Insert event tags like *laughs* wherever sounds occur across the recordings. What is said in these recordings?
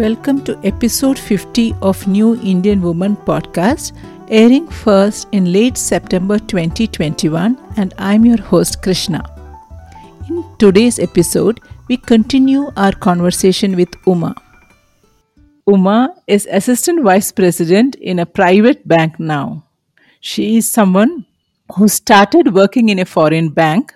Welcome to episode 50 of New Indian Woman podcast, airing first in late September 2021, and I'm your host Krishna. In today's episode, we continue our conversation with Uma. Uma is Assistant Vice President in a private bank now. She is someone who started working in a foreign bank,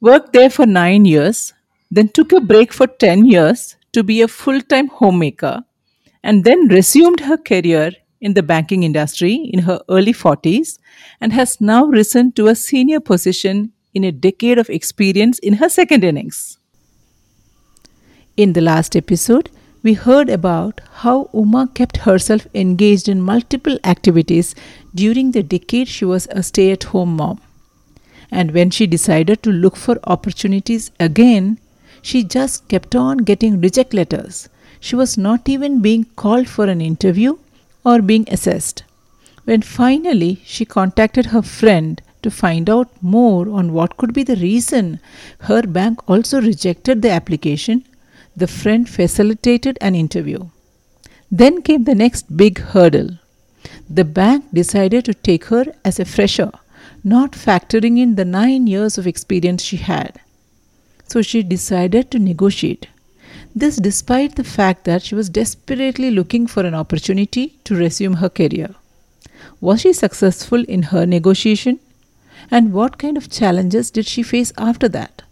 worked there for nine years, then took a break for 10 years to be a full time homemaker, and then resumed her career in the banking industry in her early 40s and has now risen to a senior position in a decade of experience in her second innings. In the last episode, we heard about how Uma kept herself engaged in multiple activities during the decade she was a stay at home mom. And when she decided to look for opportunities again, she just kept on getting reject letters. She was not even being called for an interview or being assessed. When finally she contacted her friend to find out more on what could be the reason her bank also rejected the application, the friend facilitated an interview. Then came the next big hurdle. The bank decided to take her as a fresher, not factoring in the nine years of experience she had. So she decided to negotiate. This despite the fact that she was desperately looking for an opportunity to resume her career. Was she successful in her negotiation? And what kind of challenges did she face after that?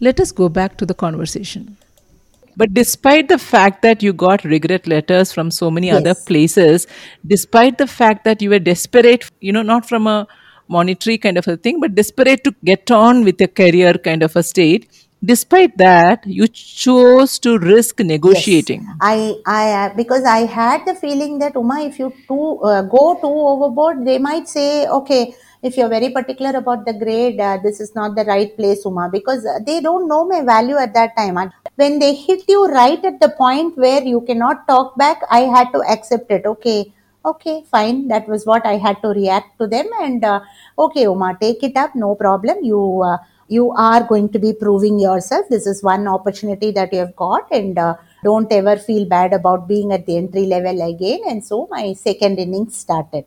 Let us go back to the conversation. But despite the fact that you got regret letters from so many other places, despite the fact that you were desperate, you know, not from a monetary kind of a thing, but desperate to get on with a career kind of a state, despite that, you chose to risk Yes, negotiating. I, I, uh, because I had the feeling that Uma, if you too uh, go too overboard, they might say, okay, if you're very particular about the grade, uh, this is not the right place, Uma, because uh, they don't know my value at that time. When they hit you right at the point where you cannot talk back, I had to accept it. Okay, okay, fine. That was what I had to react to them, and uh, okay, Uma, take it up, no problem. You. Uh, you are going to be proving yourself. This is one opportunity that you have got, and uh, don't ever feel bad about being at the entry level again. And so my second innings started.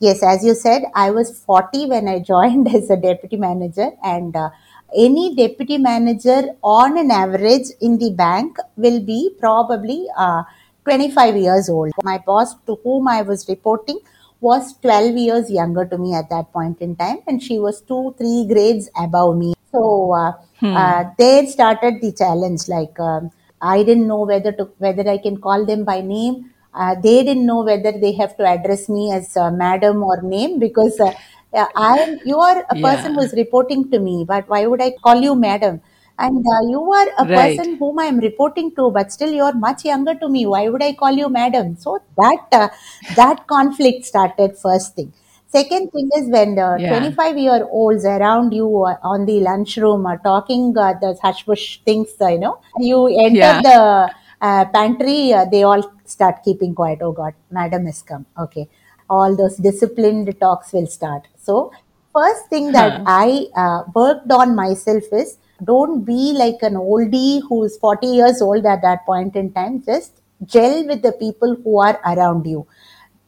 Yes, as you said, I was 40 when I *laughs* joined as a deputy manager, and uh, any deputy manager on an average in the bank will be probably uh, 25 years old. My boss, to whom I was reporting, was 12 years younger to me at that point in time, and she was two, three grades above me. So uh, uh, there started the challenge. Like um, I didn't know whether to whether I can call them by name. Uh, they didn't know whether they have to address me as uh, madam or name because uh, uh, I am you are a person Yeah, who is reporting to me, but why would I call you madam? And uh, you are a right. person whom I am reporting to, but still you are much younger to me. Why would I call you madam? So that uh, that conflict started first thing. Second thing is when the Yeah, 25 year olds around you on the lunchroom are talking uh, the hush push things, uh, you know, you enter yeah, the uh, pantry, uh, they all start keeping quiet. Oh God, madam has come. Okay. All those disciplined talks will start. So, first thing that huh, I uh, worked on myself is don't be like an oldie who is 40 years old at that point in time. Just gel with the people who are around you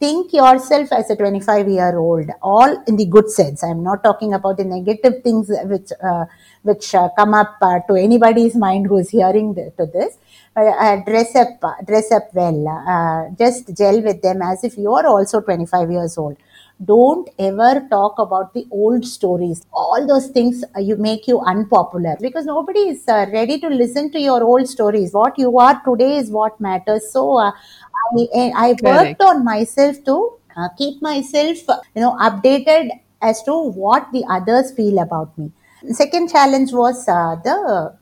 think yourself as a 25 year old all in the good sense. I'm not talking about the negative things which uh, which uh, come up uh, to anybody's mind who is hearing the, to this. Uh, uh, dress up uh, dress up well just gel with them as if you are also 25 years old don't ever talk about the old stories. All those things uh, you make you unpopular. Because nobody is uh, ready to listen to your old stories. What you are today is what matters. So uh, I, I worked correct. on myself to uh, keep myself uh, you know updated as to what the others feel about me. Second challenge was uh, the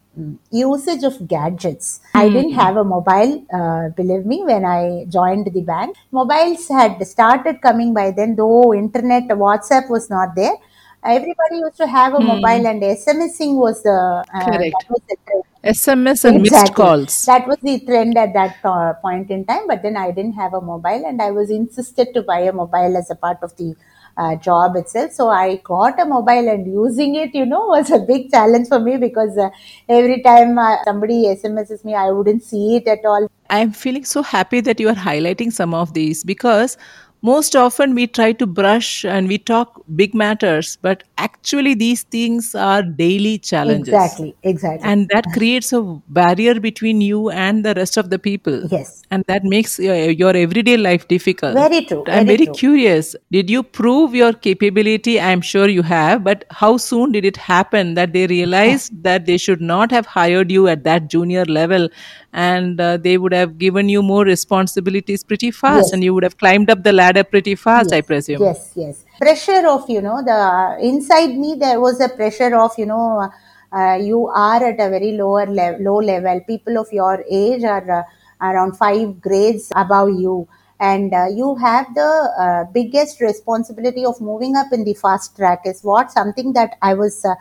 usage of gadgets i didn't Hmm. have a mobile uh, believe me when i joined the bank mobiles had started coming by then though internet whatsapp was not there everybody used to have a mobile Hmm. and smsing was the uh, Correct. was the SMS and missed calls. That was the trend at that uh, point in time. But then I didn't have a mobile and I was insisted to buy a mobile as a part of the uh, job itself. So I got a mobile and using it, you know, *laughs* was a big challenge for me because uh, every time uh, somebody SMSs me, I wouldn't see it at all. I'm feeling so happy that you are highlighting some of these because most often we try to brush and we talk big matters, but actually these things are daily challenges. Exactly, exactly. And that creates a barrier between you and the rest of the people. Yes. And that makes your, your everyday life difficult. Very true. I'm very very true. curious. Did you prove your capability? I'm sure you have, but how soon did it happen that they realized *laughs* that they should not have hired you at that junior level and uh, they would have given you more responsibilities pretty fast Yes. and you would have climbed up the ladder pretty fast, I presume? Yes, yes. Pressure of, you know, the inside me, there was a pressure of, you know, uh, you are at a very lower level, low level. People of your age are uh, around five grades above you. And uh, you have the uh, biggest responsibility of moving up in the fast track is what something that I was uh,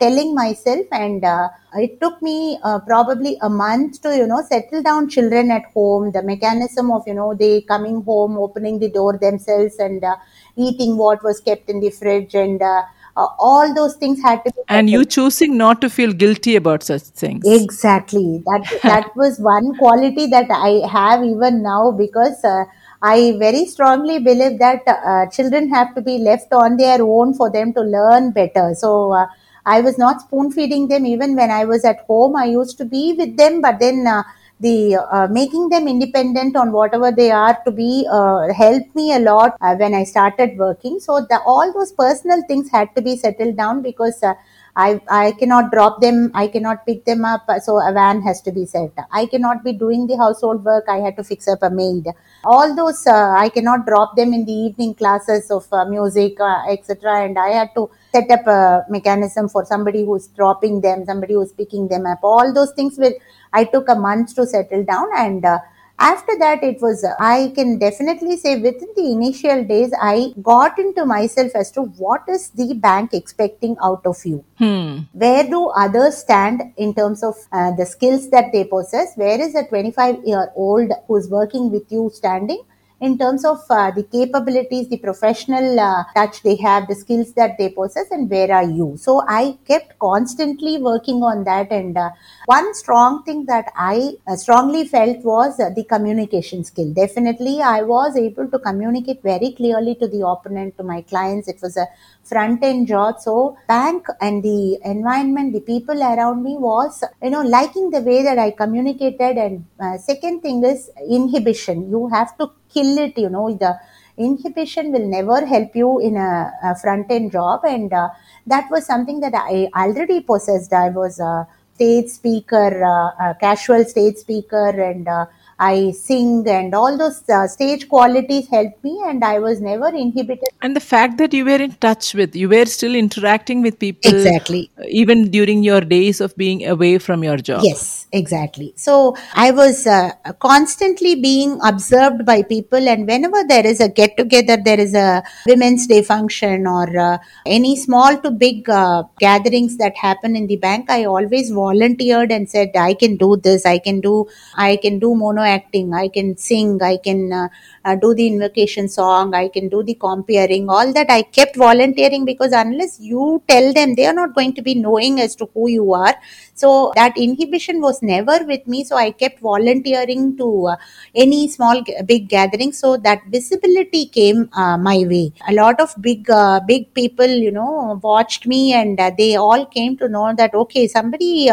telling myself and uh, it took me uh, probably a month to you know settle down children at home the mechanism of you know they coming home opening the door themselves and uh, eating what was kept in the fridge and uh, uh, all those things had to be And you choosing not to feel guilty about such things. Exactly. That *laughs* that was one quality that I have even now because uh, I very strongly believe that uh, children have to be left on their own for them to learn better. So uh, I was not spoon feeding them even when I was at home. I used to be with them, but then uh, the uh, making them independent on whatever they are to be uh, helped me a lot uh, when I started working. So the, all those personal things had to be settled down because. Uh, I, I cannot drop them. I cannot pick them up. So a van has to be set. I cannot be doing the household work. I had to fix up a maid. All those uh, I cannot drop them in the evening classes of music, etc. And I had to set up a mechanism for somebody who's dropping them, somebody who's picking them up. All those things will. I took a month to settle down and. Uh, after that it was i can definitely say within the initial days i got into myself as to what is the bank expecting out of you Hmm. where do others stand in terms of uh, the skills that they possess where is a 25 year old who's working with you standing in terms of uh, the capabilities the professional uh, touch they have the skills that they possess and where are you. So i kept constantly working on that and uh, one strong thing that i uh, strongly felt was uh, the communication skill. Definitely i was able to communicate very clearly to the opponent to my clients. It was a front end job. So bank and the environment the people around me was you know liking the way that i communicated. And uh, second thing is inhibition. You have to kill it you know the inhibition will never help you in a, a front end job. And uh, that was something that i already possessed. I was a stage speaker uh, a casual stage speaker and uh, I sing and all those uh, stage qualities helped me, and I was never inhibited. And the fact that you were in touch with, you were still interacting with people Exactly. uh, even during your days of being away from your job. Yes, exactly. So I was uh, constantly being observed by people, and whenever there is a get together, there is a Women's Day function or uh, any small to big uh, gatherings that happen in the bank, I always volunteered and said, I can do this, I can do, I can do mono acting, I can sing, I can uh, uh, do the invocation song, I can do the comparing, all that I kept volunteering because unless you tell them, they are not going to be knowing as to who you are. So that inhibition was never with me. So I kept volunteering to uh, any small, big gathering. So that visibility came uh, my way. A lot of big, uh, big people, you know, watched me and uh, they all came to know that okay, somebody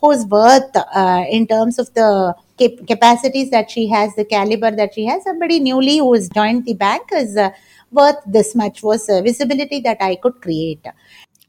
who's worth in terms of the cap- capacities that she has, the caliber that she has, somebody newly who has joined the bank is uh, worth this much was uh, visibility that I could create.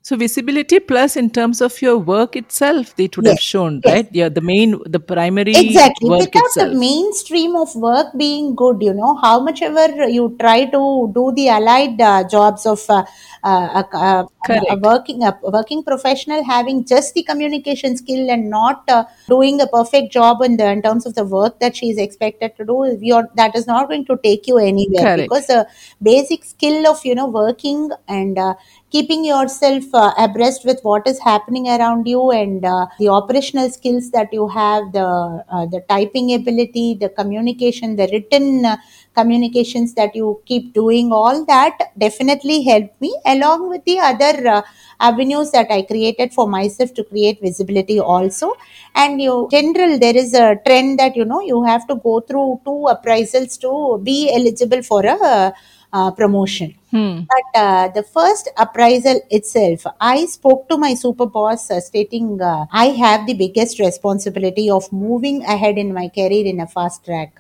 So visibility plus in terms of your work itself, it would have shown, yes. right? Yeah, the main, the primary Exactly. Without itself. the mainstream of work being good, you know, how much ever you try to do the allied uh, jobs of uh, uh, uh, uh, a working a working professional having just the communication skill and not uh, doing a perfect job in the in terms of the work that she is expected to do, you're, that is not going to take you anywhere Correct. because the basic skill of you know working and uh, keeping yourself uh, abreast with what is happening around you and uh, the operational skills that you have the uh, the typing ability the communication the written uh, communications that you keep doing all that definitely helped me along with the other uh, avenues that i created for myself to create visibility also. And you general there is a trend that you know you have to go through two appraisals to be eligible for a uh, promotion Hmm. but uh, the first appraisal itself, I spoke to my super boss uh, stating uh, I have the biggest responsibility of moving ahead in my career in a fast track.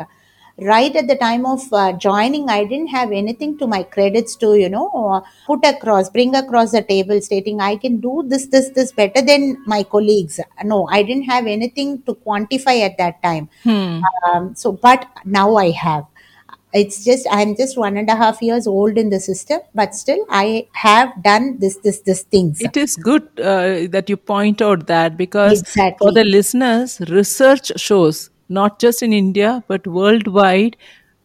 Right at the time of uh, joining, I didn't have anything to my credits to, you know, uh, put across, bring across the table stating I can do this, this, this better than my colleagues. No, I didn't have anything to quantify at that time. Hmm. Um, so, but now I have it's just i'm just one and a half years old in the system but still i have done this this this things It is good uh, that you point out that because for the listeners, research shows not just in India but worldwide,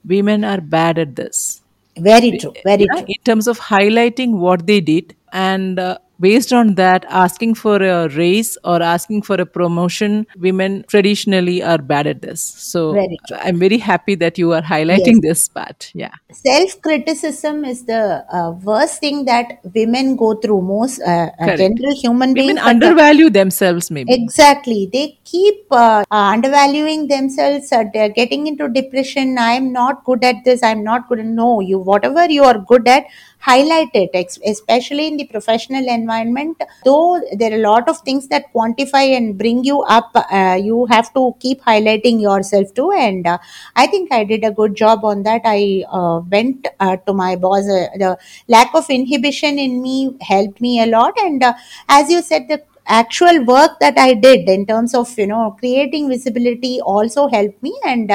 women are bad at this. very true very Yeah, true. in terms of highlighting what they did and uh, based on that asking for a raise or asking for a promotion women traditionally are bad at this. So Very i'm very happy that you are highlighting this part. Yeah. Self criticism is the uh, worst thing that women go through. Most uh, uh, general human beings women undervalue themselves maybe. Exactly. They keep uh, uh, undervaluing themselves, uh, they're getting into depression. I'm not good at this. I'm not good. No, you, whatever you are good at, highlight it, especially in the professional environment. Though there are a lot of things that quantify and bring you up, uh, you have to keep highlighting yourself too. And uh, I think I did a good job on that. I uh, went uh, to my boss. Uh, the lack of inhibition in me helped me a lot. And uh, as you said, the actual work that I did in terms of you know creating visibility also helped me and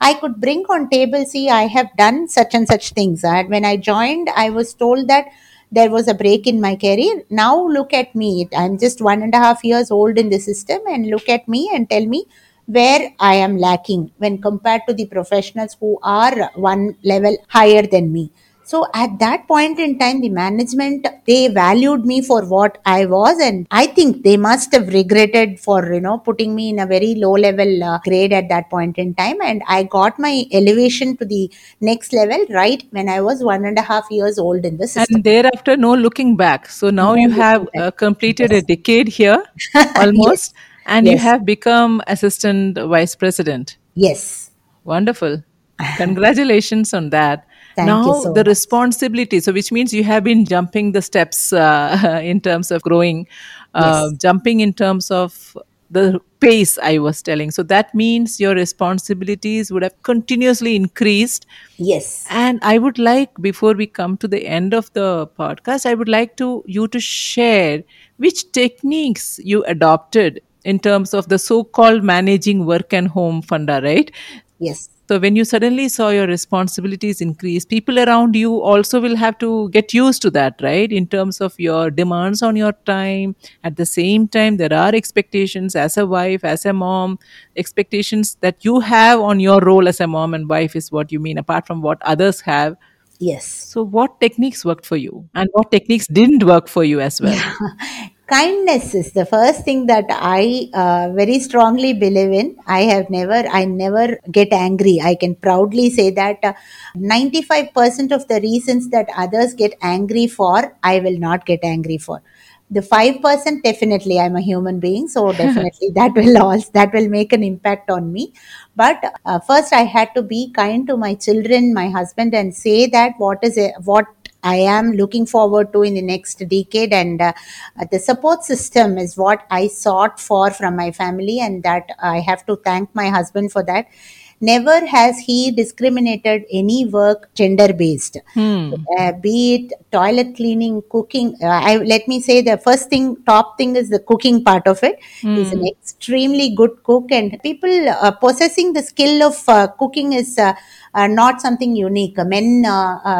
I could bring on table see I have done such and such things. And when I joined I was told that there was a break in my career. Now look at me. I'm just one and a half years old in the system and look at me and tell me where I am lacking when compared to the professionals who are one level higher than me so at that point in time, the management they valued me for what I was, and I think they must have regretted for you know putting me in a very low level uh, grade at that point in time. And I got my elevation to the next level right when I was one and a half years old in the system. and thereafter no looking back so now No you have uh, completed Yes. a decade here *laughs* almost and you have become assistant vice president yes, Wonderful. *laughs* Congratulations on that. Thank now, so the much. responsibility. So, which means you have been jumping the steps uh, *laughs* in terms of growing, uh, Yes. jumping in terms of the pace I was telling. So, that means your responsibilities would have continuously increased. yes, And I would like, before we come to the end of the podcast, I would like to you to share which techniques you adopted in terms of the so-called managing work and home funda, right? yes. So when you suddenly saw your responsibilities increase, people around you also will have to get used to that, right? In terms of your demands on your time. At the same time, there are expectations as a wife, as a mom, expectations that you have on your role as a mom and wife is what you mean, apart from what others have. Yes. So what techniques worked for you? And what techniques didn't work for you as well? Kindness is the first thing that i uh, very strongly believe in. I have never i never get angry. I can proudly say that uh, 95% of the reasons that others get angry for i will not get angry for the 5% definitely i'm a human being so definitely that will also that will make an impact on me but uh, first i had to be kind to my children my husband and say that what is what I am looking forward to in the next decade, and uh, the support system is what I sought for from my family, and that I have to thank my husband for that. Never has he discriminated any work gender based, Hmm. uh, be it toilet cleaning, cooking. Uh, I let me say the first thing, top thing is the cooking part of it. He's an extremely good cook, and people uh, possessing the skill of uh, cooking is uh, uh, not something unique. Men,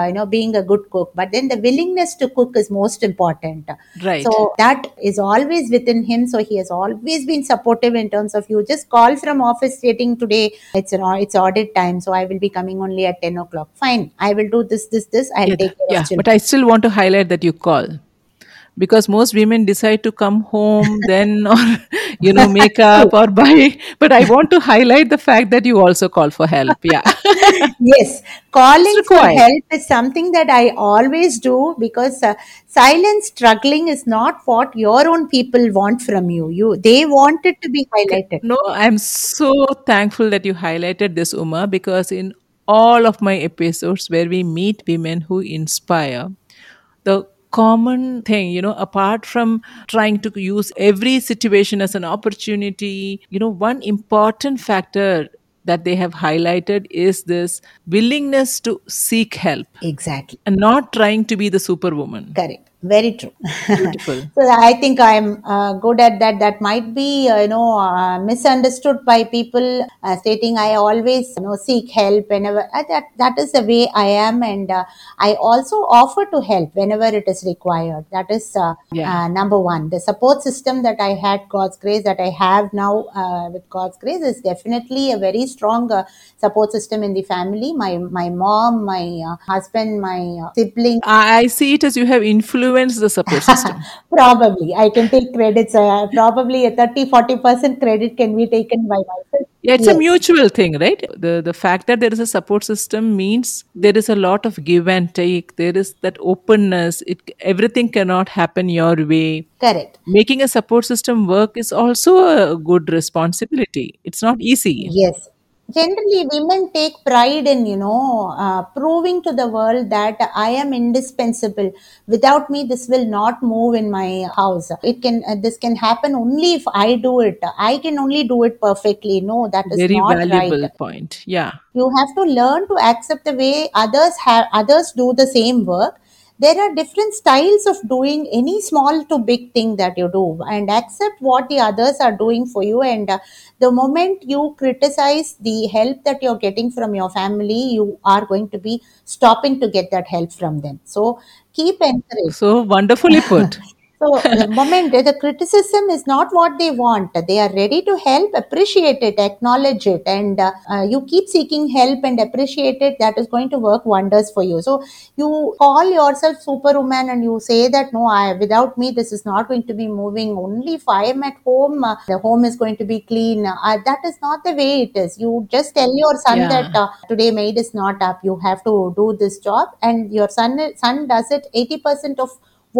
you know, being a good cook, but then the willingness to cook is most important. Right. So that is always within him. So he has always been supportive in terms of you just call from office stating today it's an it's audit time, so I will be coming only at ten o'clock. Fine, I will do this, this, this. I'll yeah, take care yeah, of children. but I still want to highlight that you call. Because most women decide to come home *laughs* then or you know make up or buy. But i want to highlight the fact that you also call for help. Yeah. *laughs* Yes. Calling for help is something that i always do because uh, silent struggling is not what your own people want from you. You they want it to be highlighted. No i'm so thankful that you highlighted this uma because in all of my episodes where we meet women who inspire the common thing you know apart from trying to use every situation as an opportunity you know one important factor that they have highlighted is this willingness to seek help. Exactly. And not trying to be the superwoman. Correct very true. Beautiful. *laughs* So i think i'm uh, good at that. That might be uh, you know uh, misunderstood by people uh, stating i always you know seek help whenever uh, that that is the way i am. And uh, i also offer to help whenever it is required. That is uh, Yeah. uh, number one. The support system that i had god's grace that i have now uh, with god's grace is definitely a very strong uh, support system in the family. My my mom my uh, husband my uh, sibling. I see it as you have influenced the support *laughs* system. probably i can take credits uh, probably a 30 40% credit can be taken by myself Yeah, it's a mutual thing, right? The the fact that there is a support system means there is a lot of give and take. There is that openness. It everything cannot happen your way. correct Making a support system work is also a good responsibility. It's not easy. yes generally women take pride in you know uh, proving to the world that i am indispensable. Without me this will not move in my house. It can uh, this can happen only if i do it. I can only do it perfectly. No that is Very not valuable right point. Yeah. you have to learn to accept the way others have others do the same work there are different styles of doing any small to big thing that you do and accept what the others are doing for you. And uh, the moment you criticize the help that you're getting from your family you are going to be stopping to get that help from them. So keep encouraging. So wonderfully put. *laughs* so *laughs* the moment the criticism is not what they want, they are ready to help, appreciate it, acknowledge it, and uh, uh, you keep seeking help and appreciate it. That is going to work wonders for you. So you call yourself superwoman and you say that no, I without me this is not going to be moving. Only if I am at home, uh, the home is going to be clean. Uh, that is not the way it is. You just tell your son Yeah. that uh, today maid is not up. You have to do this job, and your son son does it eighty percent of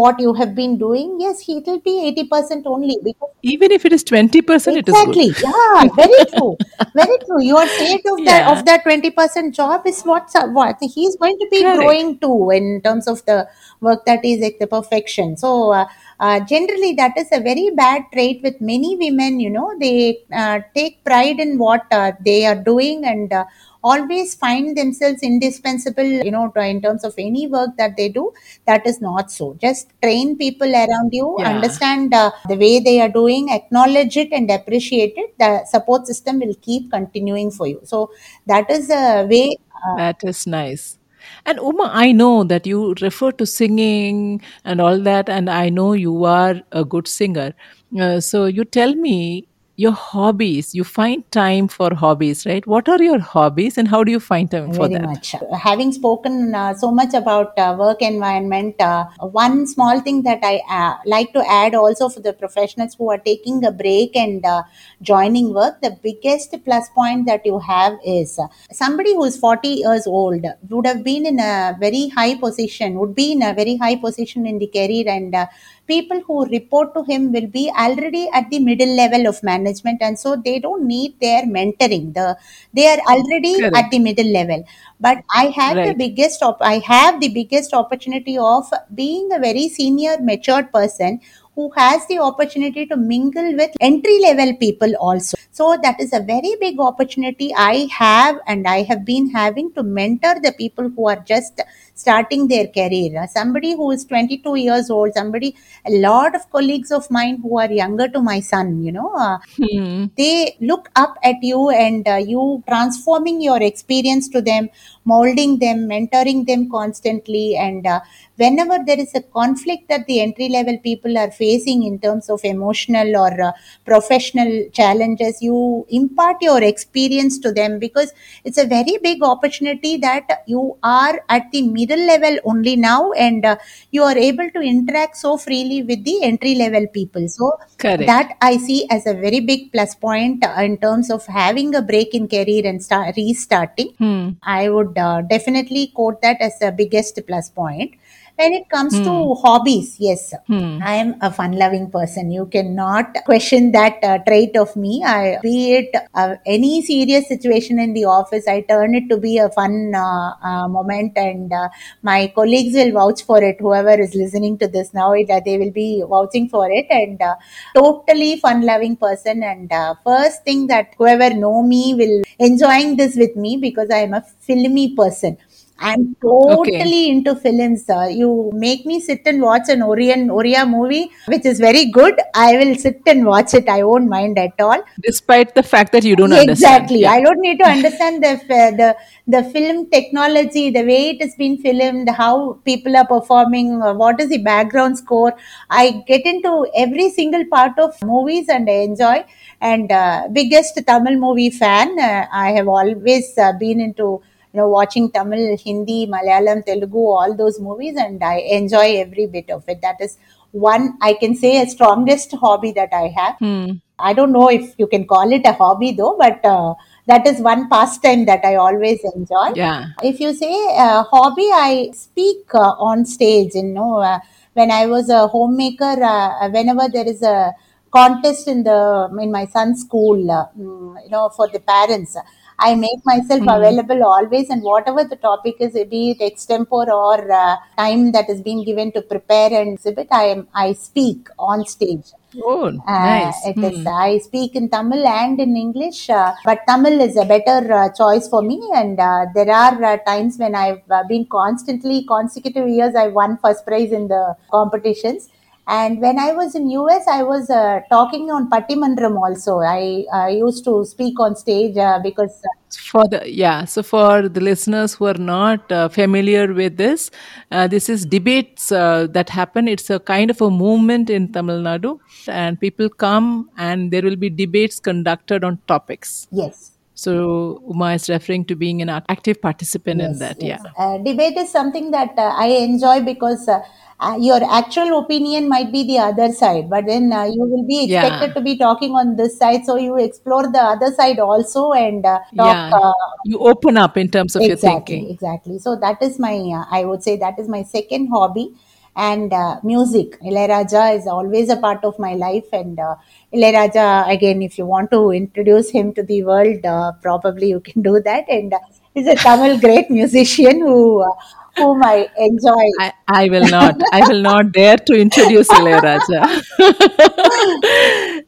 what you have been doing yes he will be 80% only because Even if it is 20%, it is exactly. Yeah very true. Very true. Your state of that Yeah. of that 20% job is what's what? He's going to be Correct. growing too in terms of the work that is like the perfection. So uh, uh, generally that is a very bad trait with many women you know. They uh, take pride in what uh, they are doing and uh, always find themselves indispensable you know in terms of any work that they do that is not so just train people around you Yeah. understand uh, the way they are doing acknowledge it and appreciate it the support system will keep continuing for you so that is a way uh, That is nice. And Uma, I know that you refer to singing and all that, and I know you are a good singer. Uh, so you tell me your hobbies. You find time for hobbies, right? What are your hobbies, and how do you find time for very that? much having spoken uh, so much about uh, work environment uh, one small thing that i uh, like to add also for the professionals who are taking a break and uh, joining work the biggest plus point that you have is uh, somebody who is 40 years old would have been in a very high position would be in a very high position in the career and uh, people who report to him will be already at the middle level of management and so they don't need their mentoring. The they are already at the middle level. But i had the biggest op- i have the biggest opportunity of being a very senior matured person who has the opportunity to mingle with entry level people also. So that is a very big opportunity i have and i have been having to mentor the people who are just starting their career Uh, somebody who is 22 years old somebody a lot of colleagues of mine who are younger to my son you know uh, Hmm. they look up at you and uh, you transforming your experience to them molding them mentoring them constantly and uh, whenever there is a conflict that the entry level people are facing in terms of emotional or uh, professional challenges you impart your experience to them because it's a very big opportunity that you are at the middle level only now, and uh, you are able to interact so freely with the entry level people. So Correct. that I see as a very big plus point uh, in terms of having a break in career and start restarting. Hmm. I would uh, definitely quote that as the biggest plus point. When it comes to Hmm. hobbies, yes, Hmm. I am a fun-loving person. You cannot question that uh, trait of me. I, be it uh, any serious situation in the office, I turn it to be a fun uh, uh, moment, and uh, my colleagues will vouch for it. Whoever is listening to this now, it, uh, they will be vouching for it. And uh, totally fun-loving person. And uh, first thing that whoever know me will enjoying this with me because I am a filmy person. I'm totally into films. Uh, you make me sit and watch an Orion Oriya movie, which is very good. I will sit and watch it. I won't mind at all. Despite the fact that you don't understand. Exactly. Yeah. I don't need to understand the the the film technology, the way it has been filmed, how people are performing, uh, what is the background score. I get into every single part of movies and I enjoy. And uh, biggest Tamil movie fan. Uh, I have always uh, been into you know watching Tamil, Hindi, Malayalam, Telugu, all those movies, and I enjoy every bit of it. That is one I can say a strongest hobby that I have. Hmm. I don't know if you can call it a hobby though, but uh, that is one pastime that I always enjoy. Yeah. If you say uh, hobby, I speak uh, on stage. You know, uh, when I was a homemaker, uh, whenever there is a contest in the in my son's school, uh, mm, you know, for the parents. I make myself Mhm. available always, and whatever the topic is, be it extempore or uh, time that is being given to prepare and exhibit, I am I speak on stage. Oh, Uh, nice. it is. Hmm. I speak in Tamil and in English, uh, but Tamil is a better uh, choice for me. And uh, there are uh, times when I've uh, been constantly consecutive years I won first prize in the competitions. And when I was in US, I was uh, talking on Pattimandram also. I, I used to speak on stage uh, because uh, For the yeah, so for the listeners who are not uh, familiar with this, uh, this is debates uh, that happen. It's a kind of a movement in Tamil Nadu, and people come and there will be debates conducted on topics. yes, So Uma is referring to being an active participant in that. yes. Yeah. Uh, debate is something that uh, I enjoy because uh, uh, your actual opinion might be the other side, but then uh, you will be Yeah. expected to be talking on this side, so you explore the other side also and uh, talk. Yeah. Uh, You open up in terms of your exactly, thinking. exactly. So that is my, uh, I would say that is my second hobby. And uh, music, Ilayaraja is always a part of my life. And uh, again, if you want to introduce him to the world, uh, probably you can do that. And uh, he's a Tamil great musician who, uh, whom I enjoy. I, I will not. I will not dare to introduce Ilayaraja.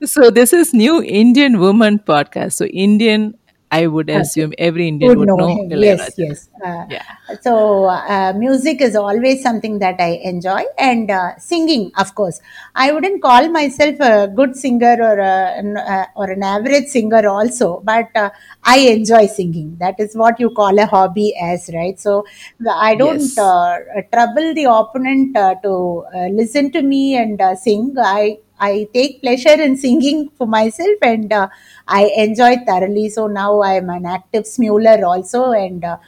*laughs* so this is new Indian woman podcast. So Indian, I would assume every Indian would would know know. Yes, yes. Uh, Yeah. So, uh, music is always something that I enjoy, and uh, singing, of course. I wouldn't call myself a good singer or a, an, uh, or an average singer, also, but uh, I enjoy singing. That is what you call a hobby, as right. So, I don't Yes. uh, trouble the opponent uh, to uh, listen to me and uh, sing. I I take pleasure in singing for myself, and uh, I enjoy thoroughly. So now I am an active smuler also, and. Uh,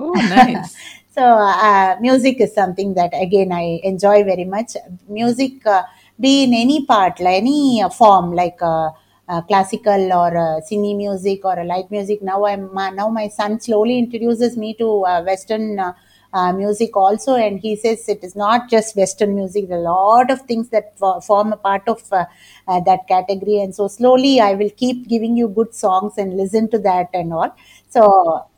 Oh, nice. *laughs* so uh, music is something that again i enjoy very much music uh, be in any part like any uh, form like uh, uh, classical or uh, cine music or a light music now i'm uh, now my son slowly introduces me to uh, western uh, music also and he says it is not just western music there are a lot of things that fo- form a part of uh, uh, that category and so slowly i will keep giving you good songs and listen to that and all. So *laughs*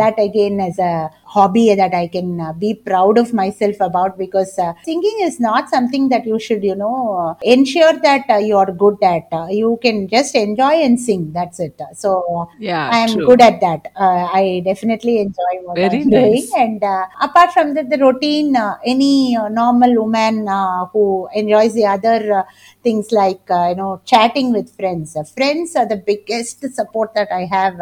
that again as a hobby that I can uh, be proud of myself about because uh, singing is not something that you should you know uh, ensure that uh, you are good at. Uh, you can just enjoy and sing. That's it. So Yeah, I am true. good at that. Uh, I definitely enjoy what Very I'm doing. And uh, apart from that, the routine, uh, any uh, normal woman uh, who enjoys the other uh, things like uh, you know chatting with friends. Friends are the biggest support that I have.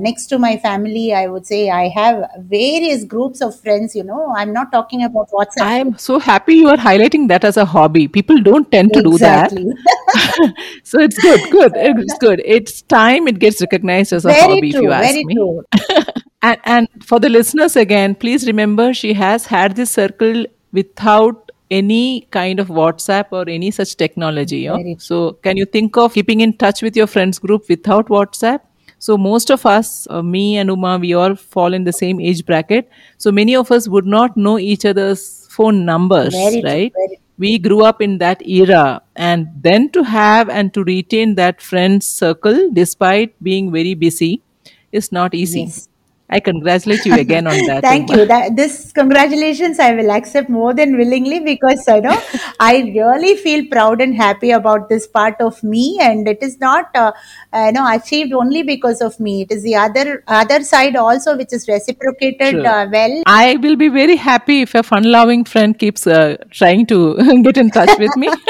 Next to my family, I would say I have various groups of friends. You know, I'm not talking about WhatsApp. I'm so happy you are highlighting that as a hobby. People don't tend to do that. *laughs* so it's good, good. It's good. It's time it gets recognized as a very hobby, if you ask Very me. true. *laughs* And, and for the listeners again, please remember she has had this circle without any kind of WhatsApp or any such technology. Yeah? So, can you think of keeping in touch with your friends group without WhatsApp? So, most of us, uh, me and Uma, we all fall in the same age bracket. So, many of us would not know each other's phone numbers, Very right? very we grew up in that era and then to have and to retain that friend circle despite being very busy is not easy Yes. I congratulate you again on that Thank you. That this congratulations I will accept more than willingly because you know *laughs* I really feel proud and happy about this part of me, and it is not uh, uh, you know achieved only because of me. It is the other other side also which is reciprocated True. uh, well. I will be very happy if a fun loving friend keeps uh, trying to *laughs* get in touch with me. *laughs*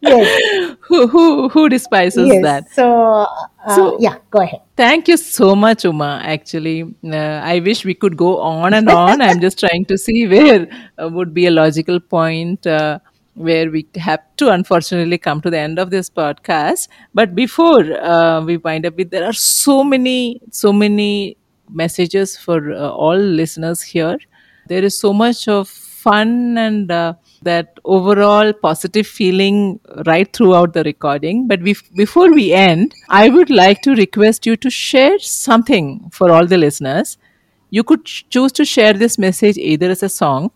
Yes, who, who, who despises yes. that? So, uh, So- yeah, go ahead. Thank you so much, Uma. Actually, uh, I wish we could go on and on. I'm just trying to see where uh, would be a logical point uh, where we have to unfortunately come to the end of this podcast. But before uh, we wind up with, there are so many, so many messages for uh, all listeners here. There is so much of fun and uh, that overall positive feeling right throughout the recording. But bef- before we end, I would like to request you to share something for all the listeners. You could ch- choose to share this message either as a song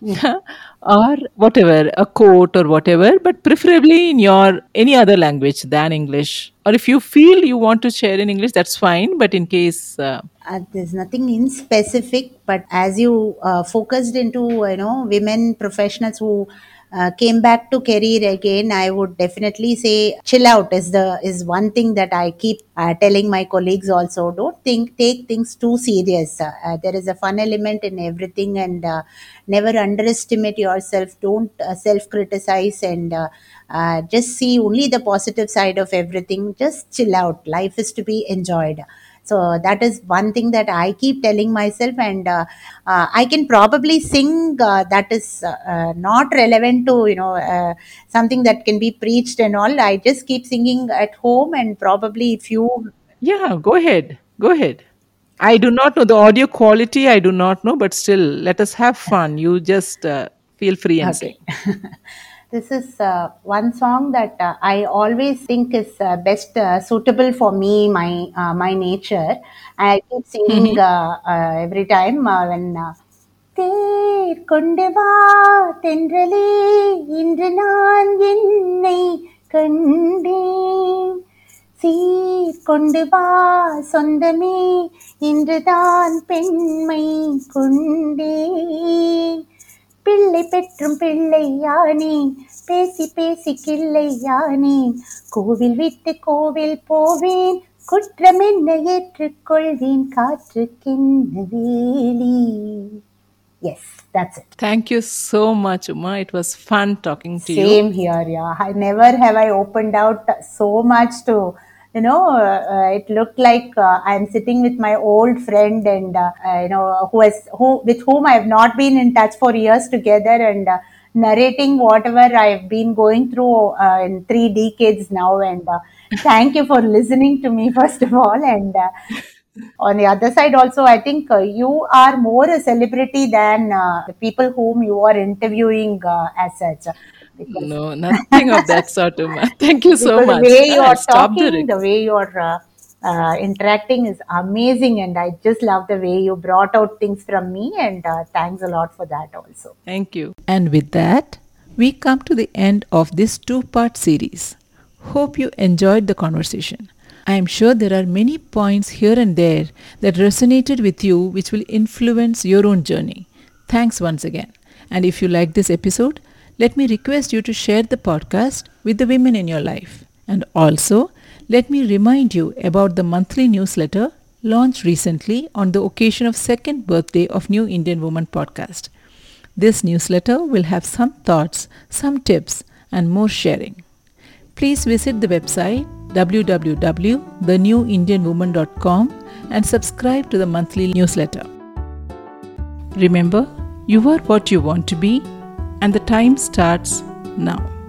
*laughs* or whatever, a quote or whatever, but preferably in your any other language than English. Or if you feel you want to share in English, that's fine. But in case uh, uh, there's nothing in specific but as you uh, focused into you know women professionals who uh, came back to career again i would definitely say chill out is the is one thing that i keep uh, telling my colleagues also. Don't think take things too serious. Uh, uh, there is a fun element in everything and uh, never underestimate yourself. Don't uh, self criticize and just see only the positive side of everything. Just chill out. Life is to be enjoyed so that is one thing that i keep telling myself and uh, uh, i can probably sing uh, that is uh, uh, not relevant to you know uh, something that can be preached and all i just keep singing at home and probably if you Yeah, go ahead. Go ahead. I do not know the audio quality. I do not know, but still, let us have fun. You just uh, feel free and Okay. sing. *laughs* this is uh, one song that uh, I always think is uh, best uh, suitable for me, my uh, my nature. I keep singing uh, uh, every time uh, when. Uh, தேர் கொண்டு வா தென்றலே இன்று நான் என்னை கண்டேன் சீர் கொண்டு வா சொந்தமே இன்றுதான் பெண்மை கொண்டேன் பிள்ளை பெற்றும் பிள்ளை யானேன் பேசி பேசி கிள்ளை யானேன் கோவில் விட்டு கோவில் போவேன் குற்றம் என்ன ஏற்றுக்கொள்வேன் காற்றுக்கென்ன வேலி yes that's it Thank you so much, Uma. It was fun talking to you. same here yeah i never have i opened out so much to you know uh, it looked like uh, i'm sitting with my old friend and uh, you know who has who with whom i have not been in touch for years together and uh, narrating whatever i've been going through uh, in three decades now. And uh, thank you for listening to me *laughs* first of all. And on the other side also i think you are more a celebrity than the people whom you are interviewing as such because, No, nothing of that sort, Uma. *laughs* Thank you so much. the way you are stop the talking the way you are uh, uh, interacting is amazing and i just love the way you brought out things from me and uh, thanks a lot for that also Thank you. And with that, we come to the end of this two part series. Hope you enjoyed the conversation. I am sure there are many points here and there that resonated with you, which will influence your own journey. Thanks once again. And if you like this episode, let me request you to share the podcast with the women in your life. And also, let me remind you about the monthly newsletter launched recently on the occasion of second birthday of New Indian Woman podcast. This newsletter will have some thoughts, some tips, and more sharing. Please visit the website www.thenewindianwoman.com and subscribe to the monthly newsletter. Remember, you are what you want to be, and the time starts now.